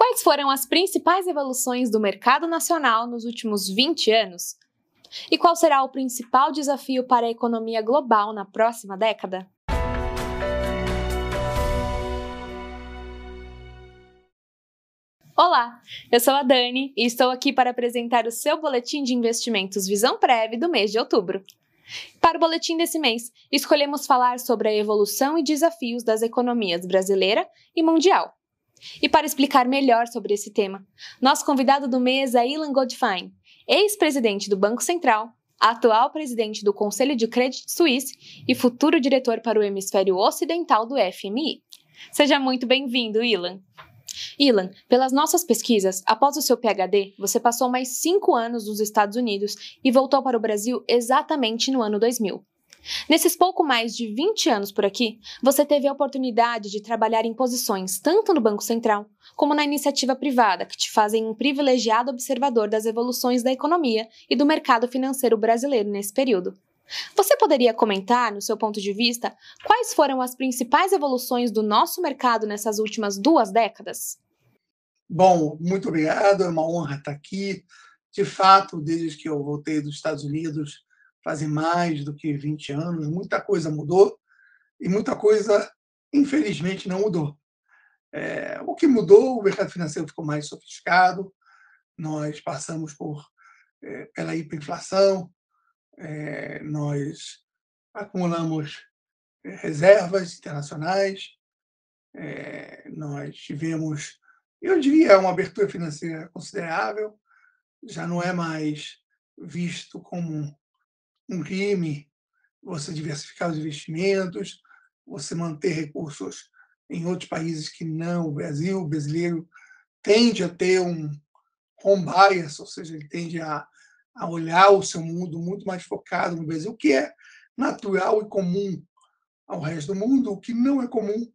Quais foram as principais evoluções do mercado nacional nos últimos 20 anos? E qual será o principal desafio para a economia global na próxima década? Olá, eu sou a Dani e estou aqui para apresentar o seu boletim de investimentos Visão Prévia do mês de outubro. Para o boletim desse mês, escolhemos falar sobre a evolução e desafios das economias brasileira e mundial. E para explicar melhor sobre esse tema, nosso convidado do mês é Ilan Goldfein, ex-presidente do Banco Central, atual presidente do Conselho de Credit Suisse e futuro diretor para o hemisfério ocidental do FMI. Seja muito bem-vindo, Ilan. Ilan, pelas nossas pesquisas, após o seu PhD, você passou mais cinco anos nos Estados Unidos e voltou para o Brasil exatamente no ano 2000. Nesses pouco mais de 20 anos por aqui, você teve a oportunidade de trabalhar em posições tanto no Banco Central como na iniciativa privada, que te fazem um privilegiado observador das evoluções da economia e do mercado financeiro brasileiro nesse período. Você poderia comentar, no seu ponto de vista, quais foram as principais evoluções do nosso mercado nessas últimas duas décadas? Bom, muito obrigado, é uma honra estar aqui. De fato, desde que eu voltei dos Estados Unidos, fazem mais do que 20 anos, muita coisa mudou e muita coisa, infelizmente, não mudou. É, o que mudou, o mercado financeiro ficou mais sofisticado, nós passamos por é, pela hiperinflação, é, nós acumulamos é, reservas internacionais, é, nós tivemos, eu diria, uma abertura financeira considerável, já não é mais visto como um crime você diversificar os investimentos, você manter recursos em outros países que não o Brasil. O brasileiro tende a ter um home bias, ou seja, ele tende a, a olhar o seu mundo muito mais focado no Brasil, que é natural e comum ao resto do mundo. O que não é comum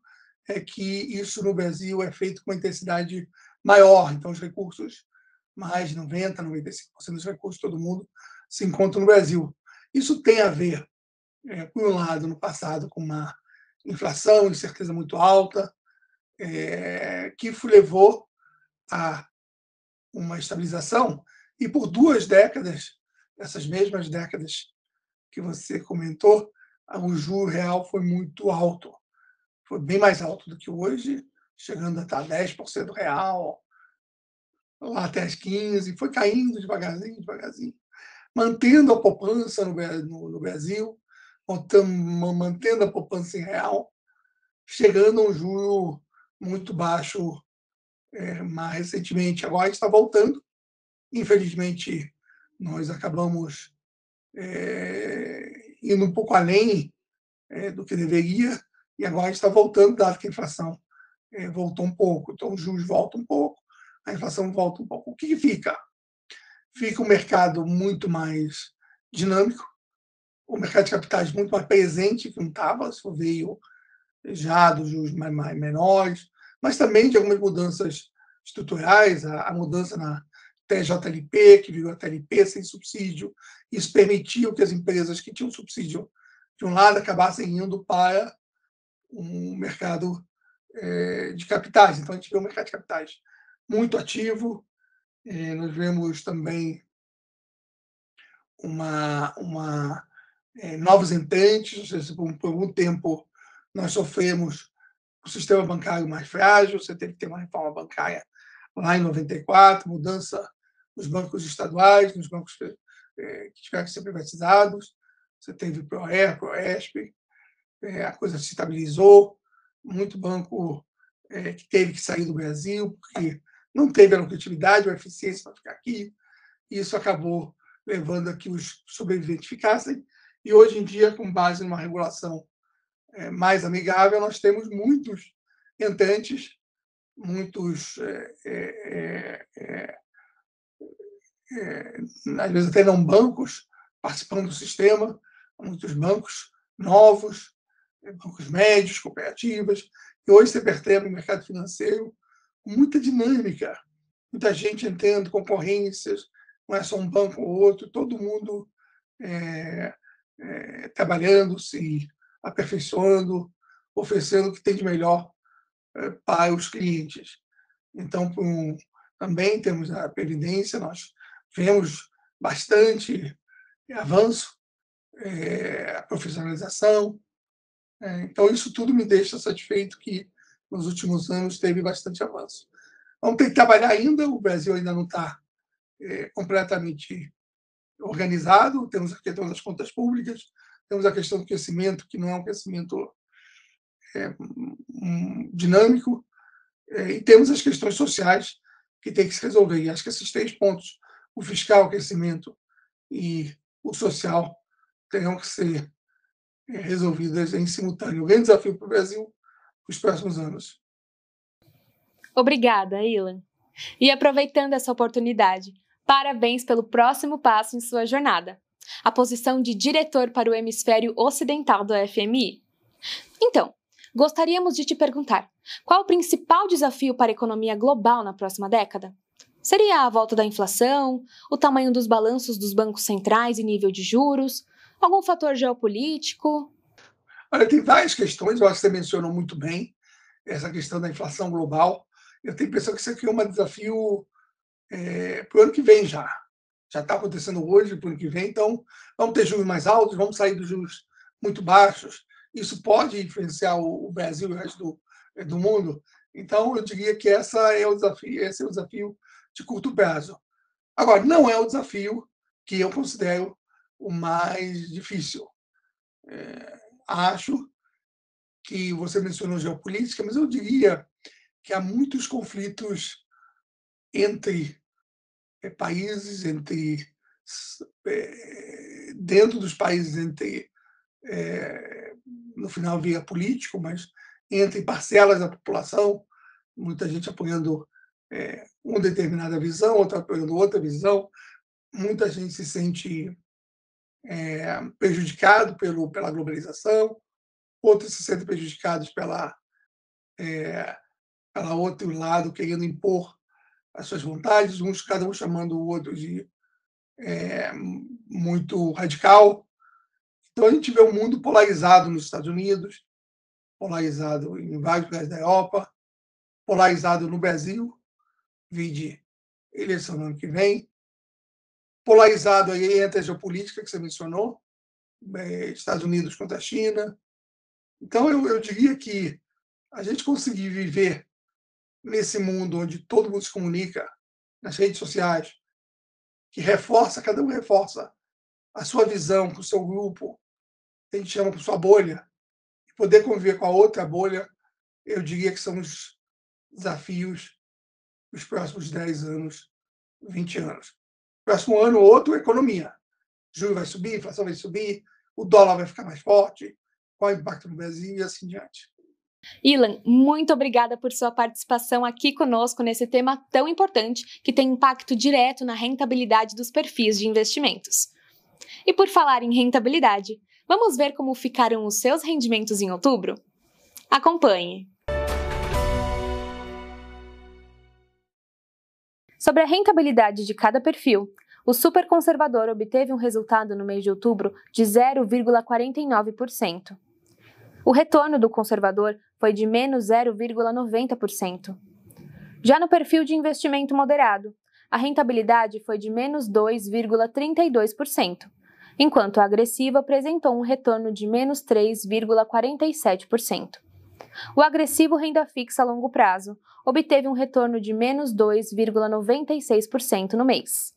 é que isso no Brasil é feito com intensidade maior. Então, os recursos, mais de 90%, 95% dos recursos de todo mundo se encontram no Brasil. Isso tem a ver, é, por um lado, no passado, com uma inflação, incerteza muito alta, é, que levou a uma estabilização, e por duas décadas, essas mesmas décadas que você comentou, o juro real foi muito alto. Foi bem mais alto do que hoje, chegando a estar 10% real, lá até as 15%, foi caindo devagarzinho, devagarzinho mantendo a poupança no, no, no Brasil, mantendo a poupança em real, chegando a um juro muito baixo é, mais recentemente. Agora está voltando. Infelizmente, nós acabamos é, indo um pouco além é, do que deveria, e agora está voltando, dado que a inflação é, voltou um pouco. Então, os juros voltam um pouco, a inflação volta um pouco. O que fica? Fica um mercado muito mais dinâmico, o mercado de capitais muito mais presente que não estava, isso veio já dos juros mais, mais, menores, mas também de algumas mudanças estruturais, a, a mudança na TJLP, que virou a TLP sem subsídio, isso permitiu que as empresas que tinham subsídio de um lado acabassem indo para um mercado é, de capitais. Então, a gente vê um mercado de capitais muito ativo, eh, nós vemos também uma, uma é, novos entrantes, ou seja, por, por algum tempo nós sofremos o sistema bancário mais frágil, você teve que ter uma reforma bancária lá em 94, mudança nos bancos estaduais, nos bancos é, que tiveram que ser privatizados, você teve ProER, ProESP, é, a coisa se estabilizou, muito banco é, que teve que sair do Brasil, porque não teve a lucratividade ou a eficiência para ficar aqui, e isso acabou levando a que os sobreviventes ficassem. E hoje em dia, com base numa regulação é, mais amigável, nós temos muitos entrantes, muitos, é, é, é, é às vezes até não bancos, participando do sistema, muitos bancos novos, é, bancos médios, cooperativas, e hoje você percebe no mercado financeiro muita dinâmica, muita gente entrando, concorrências, não é só um banco ou outro, todo mundo é, é, trabalhando, se aperfeiçoando, oferecendo o que tem de melhor é, para os clientes. Então, um, também temos a previdência, nós vemos bastante avanço, é, a profissionalização. É, então, isso tudo me deixa satisfeito que nos últimos anos teve bastante avanço. Vamos ter que trabalhar ainda, o Brasil ainda não está é, completamente organizado, temos a questão das contas públicas, temos a questão do crescimento, que não é um crescimento é, um, dinâmico, é, e temos as questões sociais que tem que se resolver. E acho que esses três pontos, o fiscal, o crescimento e o social, terão que ser é, resolvidas em simultâneo. Um grande desafio para o Brasil nos próximos anos. Obrigada, Ilan. E aproveitando essa oportunidade, parabéns pelo próximo passo em sua jornada, a posição de diretor para o hemisfério ocidental do FMI. Então, gostaríamos de te perguntar: qual o principal desafio para a economia global na próxima década? Seria a volta da inflação, o tamanho dos balanços dos bancos centrais e nível de juros, algum fator geopolítico? Olha, tem várias questões, eu acho que você mencionou muito bem essa questão da inflação global. Eu tenho a impressão que isso aqui é um desafio é, para o ano que vem já. Já está acontecendo hoje, para o ano que vem. Então, vamos ter juros mais altos, vamos sair dos juros muito baixos. Isso pode influenciar o, Brasil e o resto do, é, do mundo. Então, eu diria que essa é o desafio, esse é o desafio de curto prazo. Agora, não é o desafio que eu considero o mais difícil. É, acho que você mencionou geopolítica, mas eu diria que há muitos conflitos entre é, países, entre é, dentro dos países, entre é, no final via político, mas entre parcelas da população, muita gente apoiando uma determinada visão, outra apoiando outra visão, muita gente se sente é, prejudicado pelo, pela globalização, outros se sentem prejudicados pela, é, pela outro lado, querendo impor as suas vontades, uns cada um chamando o outro de é, muito radical. Então a gente vê um mundo polarizado nos Estados Unidos, polarizado em vários lugares da Europa, polarizado no Brasil, vide eleição no ano que vem, polarizado aí entre a geopolítica que você mencionou, é, Estados Unidos contra a China. Então, eu, eu diria que a gente conseguir viver nesse mundo onde todo mundo se comunica nas redes sociais, que reforça, cada um reforça a sua visão com o seu grupo, a gente chama para sua bolha, e poder conviver com a outra bolha, eu diria que são os desafios dos próximos 10 anos, 20 anos. Próximo ano, outro, economia. Juro vai subir, inflação vai subir, o dólar vai ficar mais forte, qual o impacto no Brasil e assim diante. Ilan, muito obrigada por sua participação aqui conosco nesse tema tão importante que tem impacto direto na rentabilidade dos perfis de investimentos. E por falar em rentabilidade, vamos ver como ficaram os seus rendimentos em outubro? Acompanhe! Sobre a rentabilidade de cada perfil, o superconservador obteve um resultado no mês de outubro de 0,49%. O retorno do conservador foi de menos 0,90%. Já no perfil de investimento moderado, a rentabilidade foi de menos 2,32%, enquanto a agressiva apresentou um retorno de menos 3,47%. O agressivo renda fixa a longo prazo obteve um retorno de menos 2,96% no mês.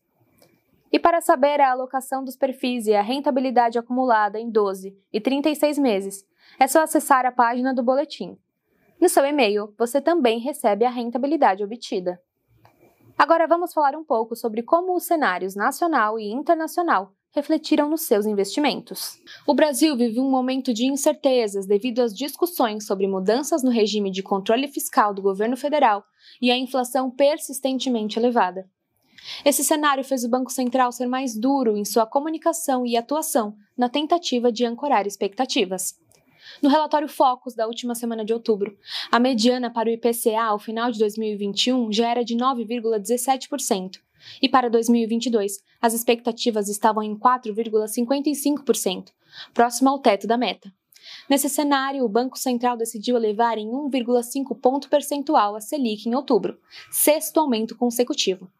E para saber a alocação dos perfis e a rentabilidade acumulada em 12 e 36 meses, é só acessar a página do boletim. No seu e-mail, você também recebe a rentabilidade obtida. Agora vamos falar um pouco sobre como os cenários nacional e internacional refletiram nos seus investimentos. O Brasil vive um momento de incertezas devido às discussões sobre mudanças no regime de controle fiscal do governo federal e a inflação persistentemente elevada. Esse cenário fez o Banco Central ser mais duro em sua comunicação e atuação na tentativa de ancorar expectativas. No relatório Focus da última semana de outubro, a mediana para o IPCA ao final de 2021 já era de 9,17%, e para 2022, as expectativas estavam em 4,55%, próximo ao teto da meta. Nesse cenário, o Banco Central decidiu elevar em 1,5 ponto percentual a Selic em outubro, sexto aumento consecutivo.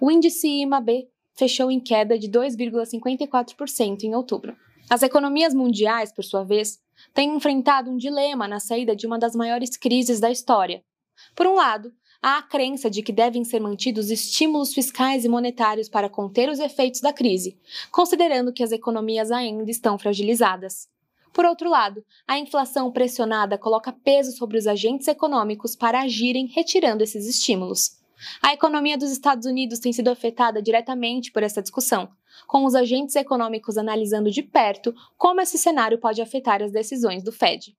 O índice IMAB fechou em queda de 2,54% em outubro. As economias mundiais, por sua vez, têm enfrentado um dilema na saída de uma das maiores crises da história. Por um lado, há a crença de que devem ser mantidos estímulos fiscais e monetários para conter os efeitos da crise, considerando que as economias ainda estão fragilizadas. Por outro lado, a inflação pressionada coloca peso sobre os agentes econômicos para agirem retirando esses estímulos. A economia dos Estados Unidos tem sido afetada diretamente por essa discussão, com os agentes econômicos analisando de perto como esse cenário pode afetar as decisões do Fed.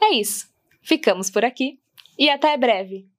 É isso. Ficamos por aqui e até breve!